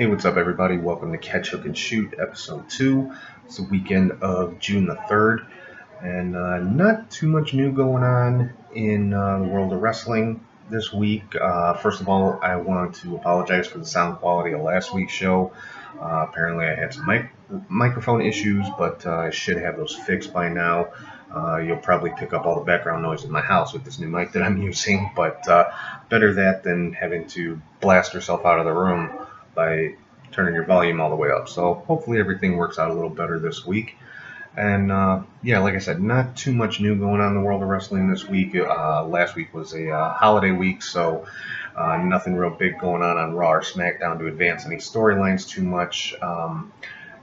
Hey, what's up, everybody? Welcome to Catch, Hook, and Shoot, episode 2. It's the weekend of June the 3rd, and uh, not too much new going on in uh, the world of wrestling this week. Uh, first of all, I wanted to apologize for the sound quality of last week's show. Uh, apparently, I had some mic- microphone issues, but uh, I should have those fixed by now. Uh, you'll probably pick up all the background noise in my house with this new mic that I'm using, but better that than having to blast yourself out of the room by turning your volume all the way up. So hopefully everything works out a little better this week. And uh, yeah, like I said, not too much new going on in the world of wrestling this week. Uh, last week was a uh, holiday week, so uh, nothing real big going on on Raw or SmackDown to advance any storylines too much. Um,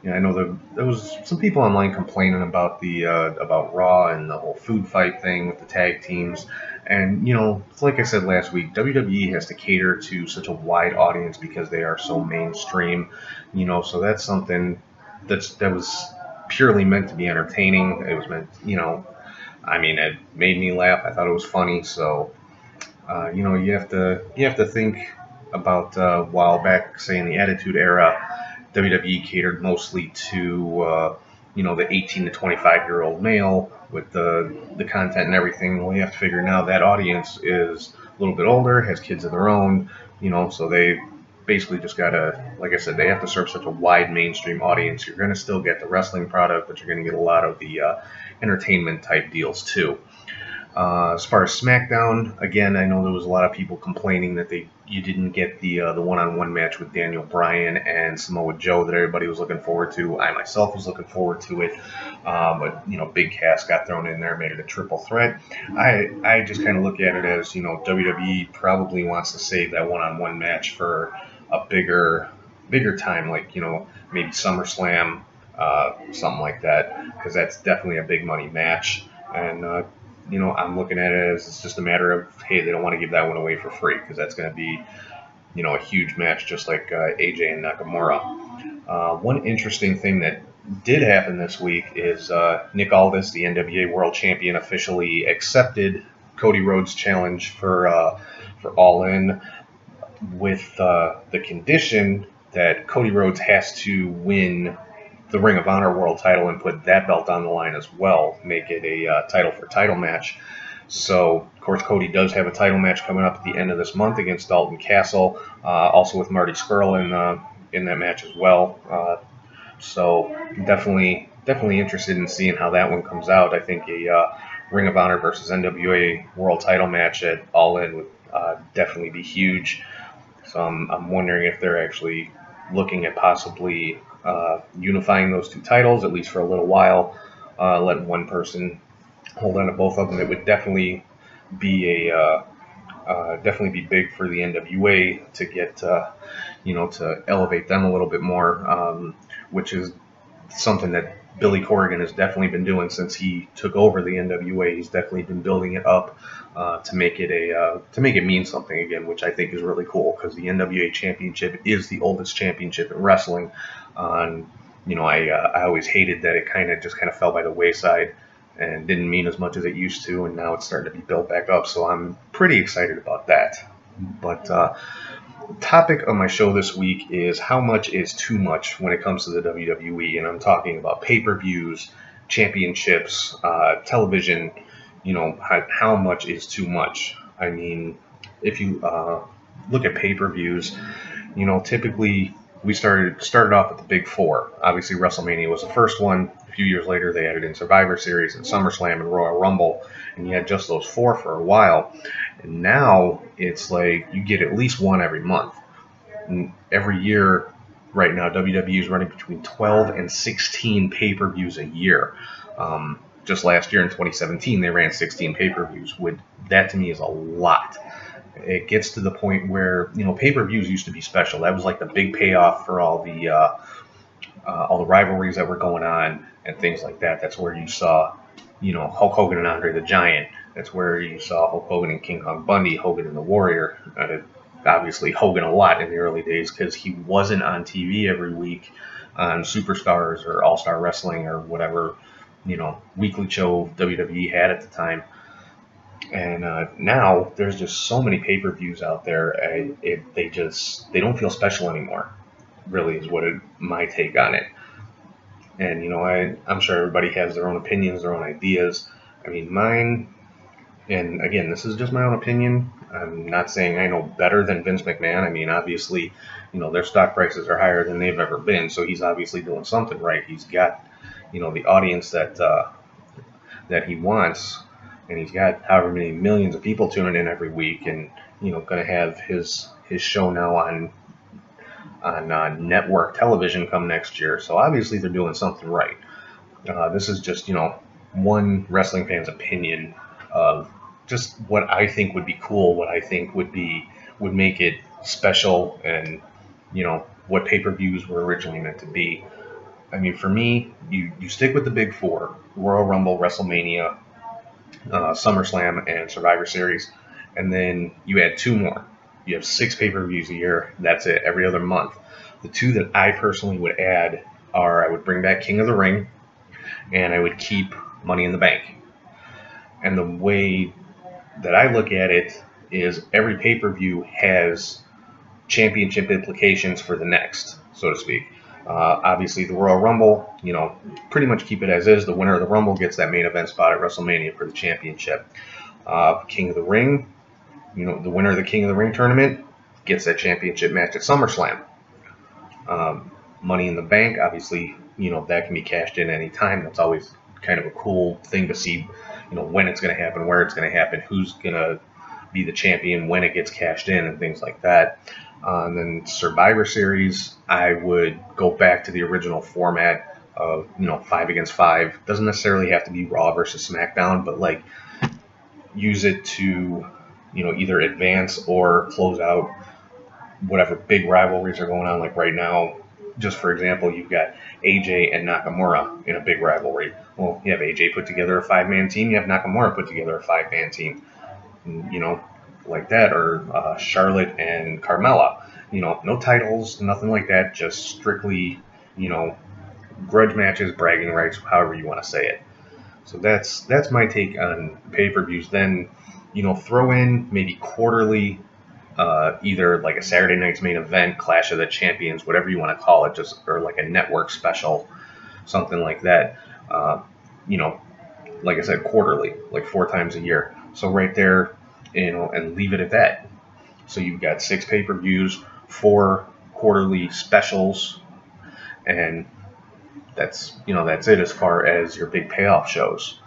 you know, I know the, there was some people online complaining about the uh, about Raw and the whole food fight thing with the tag teams. And you know, like I said last week, WWE has to cater to such a wide audience because they are so mainstream. You know, so that's something that's that was purely meant to be entertaining. It was meant, you know, I mean, it made me laugh. I thought it was funny. So, uh, you know, you have to you have to think about uh, a while back, say in the Attitude Era, WWE catered mostly to uh, you know the 18 to 25 year old male with the the content and everything. Well, you have to figure now that audience is a little bit older, has kids of their own, you know, so they basically just gotta, like I said, they have to serve such a wide mainstream audience. You're gonna still get the wrestling product, but you're gonna get a lot of the uh, entertainment type deals too. Uh, as far as SmackDown, again, I know there was a lot of people complaining that they you didn't get the uh, the one-on-one match with Daniel Bryan and Samoa Joe that everybody was looking forward to. I myself was looking forward to it, um, but you know, Big Cass got thrown in there, made it a triple threat. I I just kind of look at it as you know WWE probably wants to save that one-on-one match for a bigger bigger time, like you know maybe SummerSlam, uh, something like that, because that's definitely a big money match. And uh, you know, I'm looking at it as it's just a matter of hey, they don't want to give that one away for free because that's going to be, you know, a huge match just like uh, AJ and Nakamura. Uh, one interesting thing that did happen this week is uh, Nick Aldis, the NWA World Champion, officially accepted Cody Rhodes' challenge for uh, for All In with uh, the condition that Cody Rhodes has to win the Ring of Honor World title and put that belt on the line as well, make it a uh, title for title match. So, of course, Cody does have a title match coming up at the end of this month against Dalton Castle, uh, also with Marty Scurll in uh, in that match as well. Uh, so, definitely definitely interested in seeing how that one comes out. I think a uh, Ring of Honor versus NWA World Title match at All In would uh, definitely be huge. So I'm, I'm wondering if they're actually looking at possibly uh, unifying those two titles, at least for a little while, uh, letting one person hold on to both of them. It would definitely be a uh, uh definitely be big for the NWA to get uh, you know to elevate them a little bit more, um, which is something that Billy Corgan has definitely been doing since he took over the NWA. He's definitely been building it up uh, to make it a uh, to make it mean something again, which I think is really cool because the NWA Championship is the oldest championship in wrestling. Uh, you know, I uh, I always hated that it kind of just kind of fell by the wayside and didn't mean as much as it used to, and now it's starting to be built back up. So I'm pretty excited about that. But uh, topic of my show this week is how much is too much when it comes to the WWE, and I'm talking about pay-per-views, championships, uh, television. You know, how, how, much is too much? I mean, if you uh, look at pay-per-views, you know, typically we started started off with the big four. Obviously, WrestleMania was the first one. Few years later, they added in Survivor Series and SummerSlam and Royal Rumble, and you had just those four for a while. And now it's like you get at least one every month. And every year, right now, WWE is running between 12 and 16 pay per views a year. Um, just last year in 2017, they ran 16 pay per views. That to me is a lot. It gets to the point where you know pay per views used to be special. That was like the big payoff for all the uh, uh, all the rivalries that were going on and things like that. That's where you saw you know Hulk Hogan and Andre the Giant that's where you saw Hulk Hogan and King Kong Bundy, Hogan and the Warrior. Uh, obviously, Hogan a lot in the early days because he wasn't on TV every week on Superstars or All Star Wrestling or whatever you know weekly show WWE had at the time. And uh, now there's just so many pay-per-views out there, and it, they just they don't feel special anymore. really is what it, my take on it. And you know, I I'm sure everybody has their own opinions, their own ideas. I mean, mine. And again, this is just my own opinion. I'm not saying I know better than Vince McMahon. I mean, obviously, you know, their stock prices are higher than they've ever been, so he's obviously doing something right. He's got, you know, the audience that uh, that he wants, and he's got however many millions of people tuning in every week, and you know, going to have his his show now on on uh, network television come next year. So obviously they're doing something right. Uh, this is just you know one wrestling fan's opinion of just what I think would be cool, what I think would be would make it special, and you know what pay-per-views were originally meant to be. I mean, for me, you you stick with the big four: Royal Rumble, WrestleMania, uh, SummerSlam, and Survivor Series, and then you add two more. You have six pay-per-views a year. That's it. Every other month. The two that I personally would add are I would bring back King of the Ring, and I would keep Money in the Bank. And the way that I look at it is every pay per view has championship implications for the next, so to speak. Uh, obviously, the Royal Rumble, you know, pretty much keep it as is. The winner of the Rumble gets that main event spot at WrestleMania for the championship. Uh, King of the Ring, you know, the winner of the King of the Ring tournament gets that championship match at SummerSlam. Um, Money in the Bank, obviously, you know, that can be cashed in any time. That's always kind of a cool thing to see you know when it's going to happen, where it's going to happen, who's going to be the champion when it gets cashed in, and things like that. Uh, and then Survivor Series, I would go back to the original format of you know five against five. Doesn't necessarily have to be Raw versus SmackDown, but like use it to you know either advance or close out whatever big rivalries are going on. Like right now, just for example, you've got AJ and Nakamura in a big rivalry. Well, you have AJ put together a five man team, you have Nakamura put together a five man team. You know, like that, or uh, Charlotte and Carmella. You know, no titles, nothing like that, just strictly, you know, grudge matches, bragging rights, however you want to say it. So that's that's my take on pay per views. Then, you know, throw in maybe quarterly uh, either like a Saturday night's main event, Clash of the Champions, whatever you want to call it, just or like a network special, something like that. Uh, you know, like I said, quarterly, like four times a year. So right there, you know, and leave it at that. So you've got six pay-per-views, four quarterly specials, and that's you know that's it as far as your big payoff shows.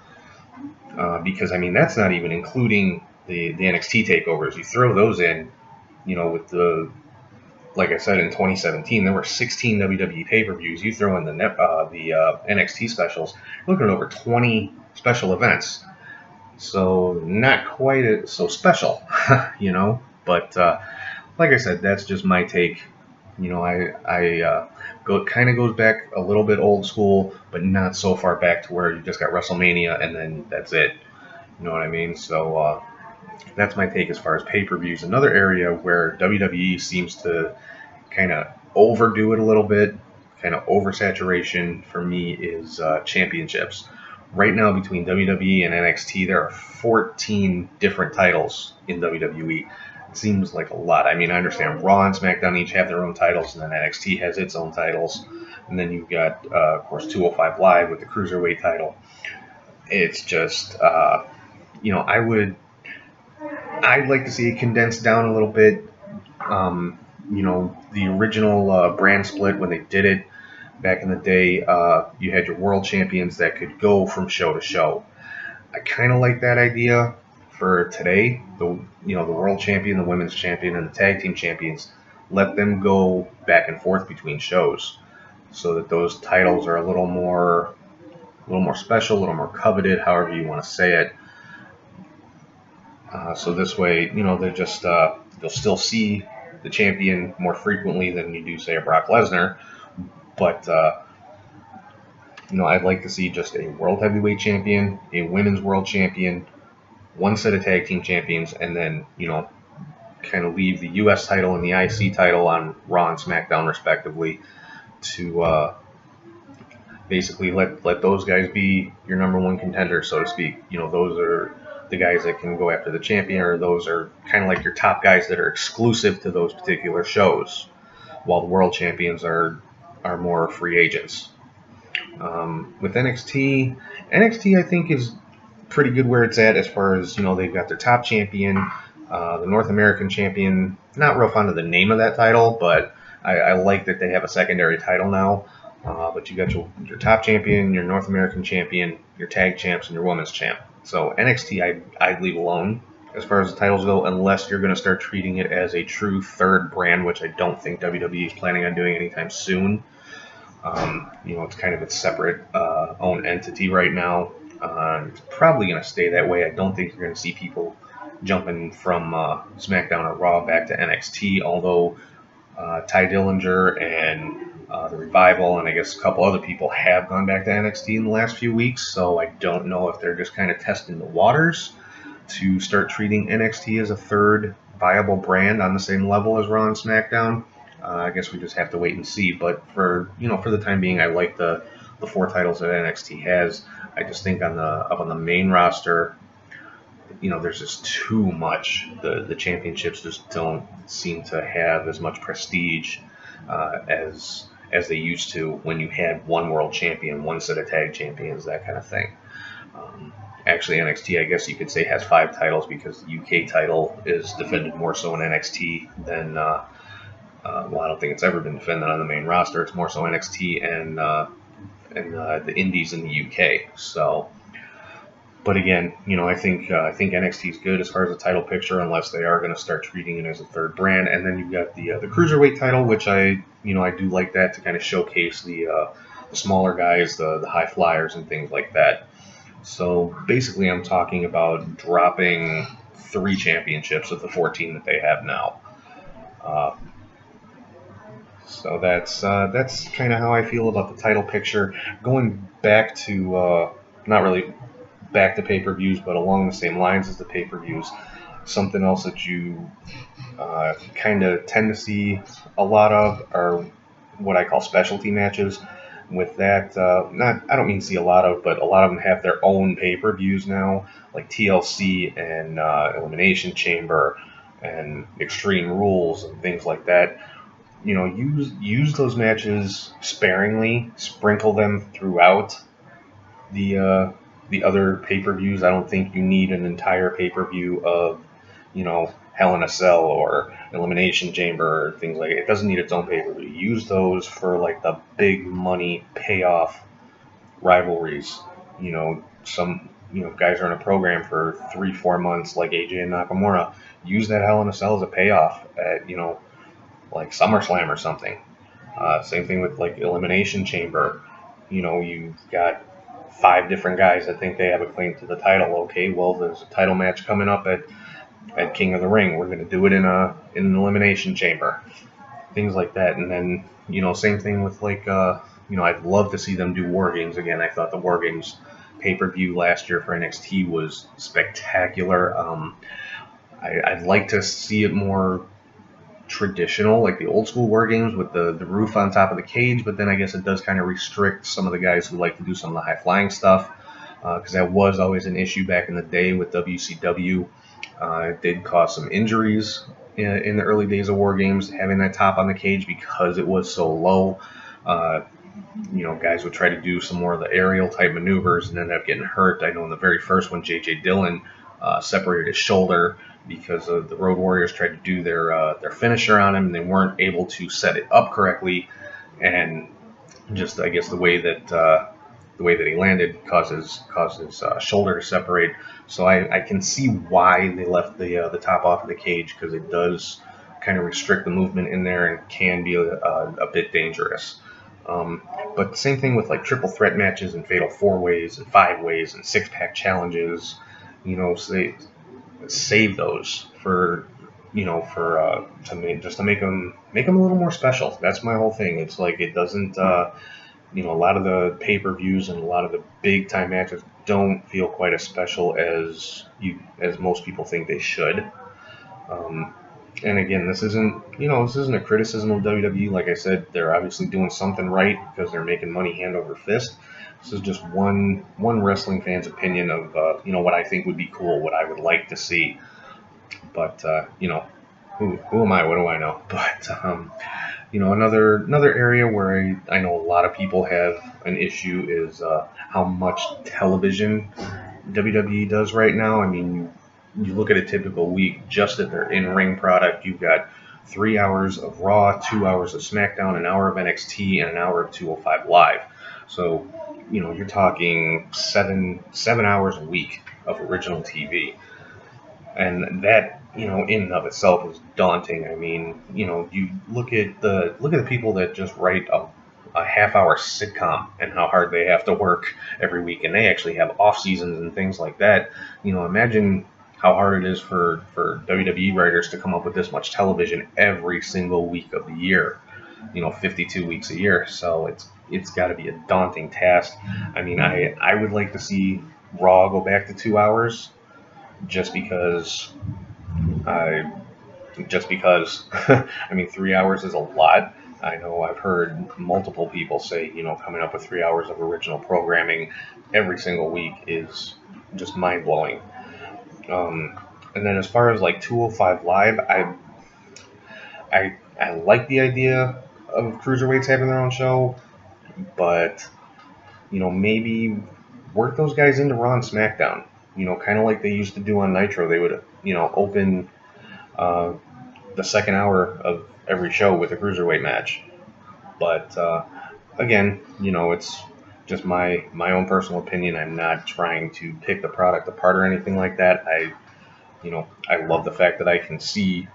Uh, because I mean that's not even including the the NXT takeovers. You throw those in, you know, with the like I said in 2017, there were 16 WWE pay-per-views. You throw in the uh, the uh, NXT specials, looking at over 20 special events. So not quite a, so special, you know. But uh, like I said, that's just my take. You know, I I uh, go kind of goes back a little bit old school, but not so far back to where you just got WrestleMania and then that's it. You know what I mean? So uh, that's my take as far as pay per views. Another area where WWE seems to kind of overdo it a little bit, kind of oversaturation for me is uh, championships. Right now, between WWE and NXT, there are 14 different titles in WWE. Seems like a lot. I mean, I understand Raw and SmackDown each have their own titles, and then NXT has its own titles. And then you've got, uh, of course, 205 Live with the Cruiserweight title. It's just, uh, you know, I would I'd like to see it condensed down a little bit. Um, you know, the original uh, brand split when they did it back in the day, uh, you had your world champions that could go from show to show. I kind of like that idea for today. The you know the world champion, the women's champion, and the tag team champions. Let them go back and forth between shows, so that those titles are a little more, a little more special, a little more coveted, however you want to say it. Uh, so this way, you know, they're just uh, you'll still see the champion more frequently than you do, say, a Brock Lesnar. But uh, you know, I'd like to see just a world heavyweight champion, a women's world champion, one set of tag team champions, and then you know, kind of leave the U.S. title and the IC title on Raw and SmackDown respectively to uh, basically let let those guys be your number one contender, so to speak. You know, those are the guys that can go after the champion, or those are kind of like your top guys that are exclusive to those particular shows. while the world champions are are more free agents. Um, with NXT, NXT I think is pretty good where it's at as far as you know they've got their top champion, uh, the North American champion. Not real fond of the name of that title, but I, I like that they have a secondary title now. Uh, but you got your, your top champion, your North American champion, your tag champs, and your women's champ. So NXT, I, I'd leave alone as far as the titles go, unless you're going to start treating it as a true third brand, which I don't think WWE is planning on doing anytime soon. Um, you know, it's kind of a separate uh, own entity right now. Uh, it's probably going to stay that way. I don't think you're going to see people jumping from uh, SmackDown or Raw back to NXT, although uh, Tye Dillinger and uh, the Revival and I guess a couple other people have gone back to NXT in the last few weeks. So I don't know if they're just kind of testing the waters to start treating NXT as a third viable brand on the same level as Raw and SmackDown. Uh, I guess we just have to wait and see. But for you know, for the time being, I like the the four titles that NXT has. I just think on the up on the main roster, you know, there's just too much. The the championships just don't seem to have as much prestige uh, as as they used to when you had one world champion, one set of tag champions, that kind of thing. Um, actually, NXT, I guess you could say, has five titles because the UK title is defended more so in NXT than. Uh, uh, well, I don't think it's ever been defended on the main roster. It's more so NXT and uh, and uh, the Indies in the UK. So, but again, you know, I think uh, I think NXT is good as far as the title picture, unless they are going to start treating it as a third brand. And then you've got the uh, the cruiserweight title, which I you know I do like that to kind of showcase the uh, the smaller guys, the the high flyers, and things like that. So basically, I'm talking about dropping three championships of the 14 that they have now. So that's uh, that's kind of how I feel about the title picture. Going back to uh, not really back to pay per views, but along the same lines as the pay per views. Something else that you uh, kind of tend to see a lot of are what I call specialty matches. With that, uh, not I don't mean see a lot of, but a lot of them have their own pay per views now, like TLC and uh, Elimination Chamber and Extreme Rules and things like that you know, use use those matches sparingly, sprinkle them throughout the uh, the other pay per views. I don't think you need an entire pay per view of, you know, Hell in a Cell or Elimination Chamber or things like it. It doesn't need its own pay per view. Use those for like the big money payoff rivalries. You know, some you know guys are in a program for three four months like AJ and Nakamura. Use that Hell in a Cell as a payoff at you know like SummerSlam or something. Uh, same thing with like Elimination Chamber. You know, you've got five different guys that think they have a claim to the title. Okay, well, there's a title match coming up at at King of the Ring. We're going to do it in a in an Elimination Chamber, things like that. And then you know, same thing with like uh, you know, I'd love to see them do War Games again. I thought the War Games pay per view last year for NXT was spectacular. Um, I, I'd like to see it more traditional, like the old school war games with the, the roof on top of the cage, but then I guess it does kind of restrict some of the guys who like to do some of the high flying stuff, because uh, that was always an issue back in the day with WCW. Uh, it did cause some injuries in, in, the early days of war games, having that top on the cage because it was so low. Uh, you know, guys would try to do some more of the aerial type maneuvers and end up getting hurt. I know in the very first one, J.J. Dillon uh, separated his shoulder because the Road Warriors tried to do their uh, their finisher on him and they weren't able to set it up correctly, and just I guess the way that uh, the way that he landed causes causes uh, shoulder to separate. So I, I can see why they left the uh, the top off of the cage because it does kind of restrict the movement in there and can be a, a, a bit dangerous. Um, but same thing with like triple threat matches and fatal four ways and five ways and six pack challenges. You know, they, save those for you know for uh, to make just to make them make them a little more special. That's my whole thing. It's like it doesn't uh, you know a lot of the pay per views and a lot of the big time matches don't feel quite as special as you as most people think they should. Um, and again, this isn't you know this isn't a criticism of WWE. Like I said, they're obviously doing something right because they're making money hand over fist. This is just one one wrestling fan's opinion of uh, you know what I think would be cool, what I would like to see. But uh, you know, who who am I? What do I know? But um, you know, another another area where I, I know a lot of people have an issue is uh, how much television WWE does right now. I mean, you, you look at a typical week, just at their in-ring product, you've got three hours of Raw, two hours of SmackDown, an hour of NXT, and an hour of 205 Live. So, you know, you're talking seven seven hours a week of original TV, and that you know in and of itself is daunting. I mean, you know, you look at the look at the people that just write a, a half hour sitcom and how hard they have to work every week, and they actually have off seasons and things like that. You know, imagine how hard it is for, for WWE writers to come up with this much television every single week of the year. You know, 52 weeks a year. So it's it's got to be a daunting task. I mean, I I would like to see Raw go back to two hours, just because I just because I mean three hours is a lot. I know I've heard multiple people say, you know, coming up with three hours of original programming every single week is just mind blowing. Um, and then as far as like 205 Live, I I I like the idea of cruiserweights having their own show, but you know maybe work those guys into Raw and SmackDown. You know, kind of like they used to do on Nitro. They would you know open uh, the second hour of every show with a cruiserweight match. But uh, again, you know, it's just my my own personal opinion. I'm not trying to pick the product apart or anything like that. I, you know, I love the fact that I can see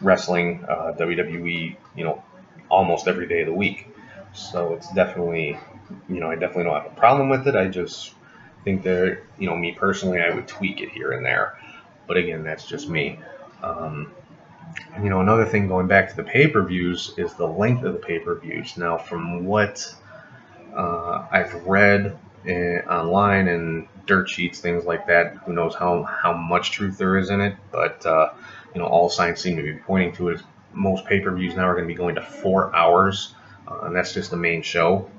wrestling, uh, WWE, you know, almost every day of the week. So it's definitely, you know, I definitely don't have a problem with it. I just think that, you know, me personally, I would tweak it here and there. But again, that's just me. Um, you know, another thing going back to the pay per views is the length of the pay per views. Now, from what uh, I've read in, online and dirt sheets, things like that. Who knows how, how much truth there is in it? But uh, you know, all signs seem to be pointing to it. Most pay-per-views now are going to be going to four hours, uh, and that's just the main show.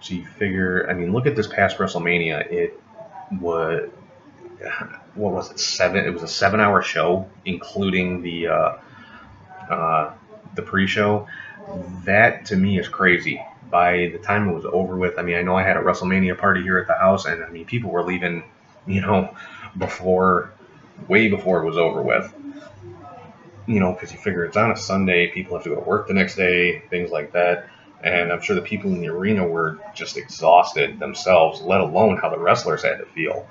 So you figure, I mean, look at this past WrestleMania. It was what was it? Seven. It was a seven-hour show, including the uh, uh, the pre-show. That to me is crazy by the time it was over with, I mean, I know I had a WrestleMania party here at the house, and I mean, people were leaving, you know, before, way before it was over with. You know, because you figure it's on a Sunday, people have to go to work the next day, things like that. And I'm sure the people in the arena were just exhausted themselves, let alone how the wrestlers had to feel.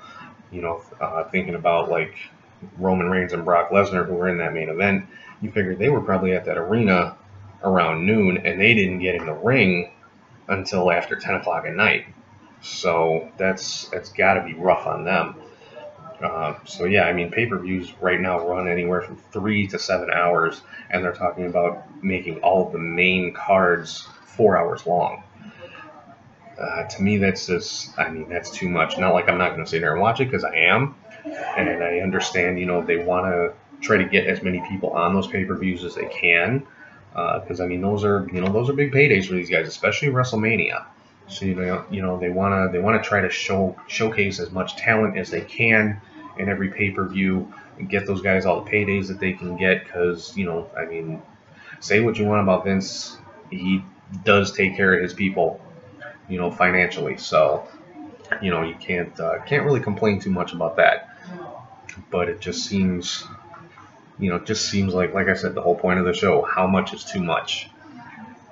You know, uh, thinking about like Roman Reigns and Brock Lesnar, who were in that main event, you figure they were probably at that arena around noon and they didn't get in the ring until after 10 o'clock at night. So that's that's got to be rough on them. Uh, so yeah, I mean, pay-per-views right now run anywhere from three to seven hours, and they're talking about making all of the main cards four hours long. Uh, to me, that's just, I mean, that's too much. Not like I'm not going to sit there and watch it because I am, and I understand, you know, they want to try to get as many people on those pay-per-views as they can because uh, I mean those are you know those are big paydays for these guys, especially WrestleMania. So you know you know they wanna they wanna try to show showcase as much talent as they can in every pay per view and get those guys all the paydays that they can get because you know I mean say what you want about Vince, he does take care of his people, you know financially. So you know you can't uh, can't really complain too much about that. But it just seems you know, it just seems like, like I said, the whole point of the show, how much is too much?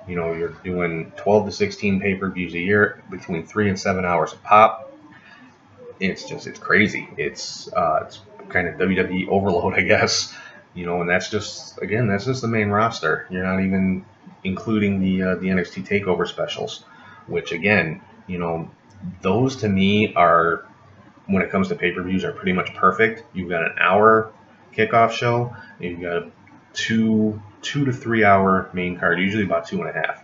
You know, you're doing 12 to 16 pay per views a year between three and seven hours a pop. It's just, it's crazy. It's, uh, it's kind of WWE overload, I guess. You know, and that's just, again, that's just the main roster. You're not even including the uh, the NXT Takeover specials, which again, you know, those to me are when it comes to pay per views are pretty much perfect. You've got an hour kickoff show. and You've got a two two to three hour main card, usually about two and a half,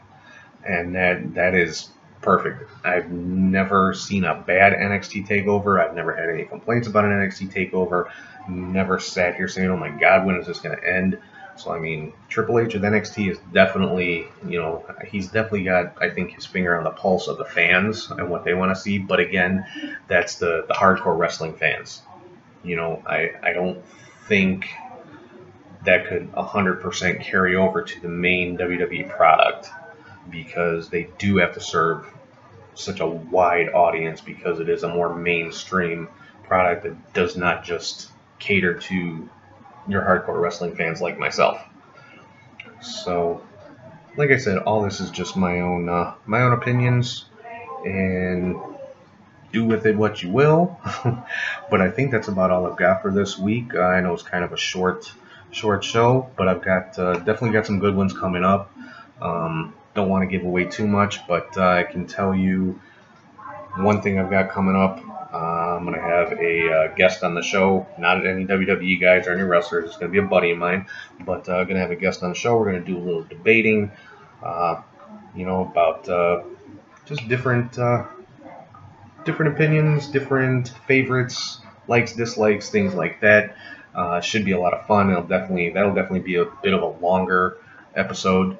and that that is perfect. I've never seen a bad NXT takeover. I've never had any complaints about an NXT takeover. Never sat here saying, "Oh my God, when is this going to end?" So I mean, Triple H with NXT is definitely, you know, he's definitely got, I think, his finger on the pulse of the fans and what they want to see. But again, that's the the hardcore wrestling fans. You know, I I don't think that could 100% carry over to the main WWE product because they do have to serve such a wide audience because it is a more mainstream product that does not just cater to your hardcore wrestling fans like myself. So, like I said, all this is just my own uh, my own opinions, and do with it what you will. but I think that's about all I've got for this week. Uh, I know it's kind of a short short show, but I've got uh, definitely got some good ones coming up. Um, don't want to give away too much, but uh, I can tell you one thing I've got coming up. I'm going to have a uh, guest on the show, not any WWE guys or any wrestlers. It's going to be a buddy of mine, but uh, going to have a guest on the show. We're going to do a little debating, uh, you know, about uh, just different uh, different opinions, different favorites, likes, dislikes, things like that. Uh, should be a lot of fun. It'll definitely that'll definitely be a bit of a longer episode,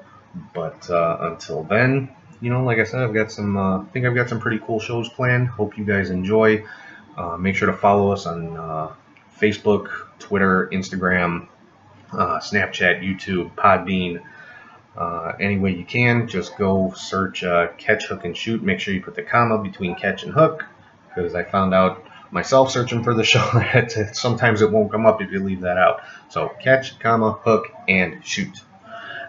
but until then, you know, like I said, I've got some. Uh, I think I've got some pretty cool shows planned. Hope you guys enjoy. Uh, make sure to follow us on uh, Facebook, Twitter, Instagram, uh, Snapchat, YouTube, Podbean. any way you can, just go search catch, hook, and shoot. Make sure you put the comma between catch and hook, because I found out myself searching for the show that sometimes it won't come up if you leave that out. So catch, comma, hook, and shoot.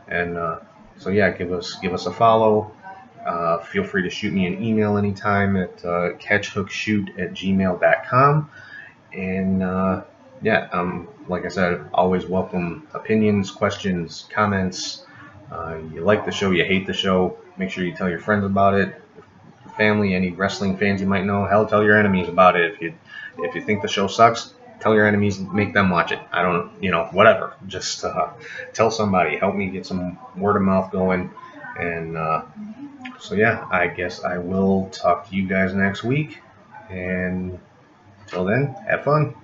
And uh, so yeah, give us give us a follow. Uh, feel free to shoot me an email anytime at uh, catchhookshoot at gmail.com. And uh, yeah, um, like I said, always welcome opinions, questions, comments. Uh, you like the show, you hate the show, make sure you tell your friends about it family, any wrestling fans you might know. Hell, tell your enemies about it. If you if you think the show sucks, tell your enemies, make them watch it. I don't, you know, whatever. Just uh, tell somebody. Help me get some word of mouth going. And uh, so yeah, I guess I will talk to you guys next week. And until then, have fun.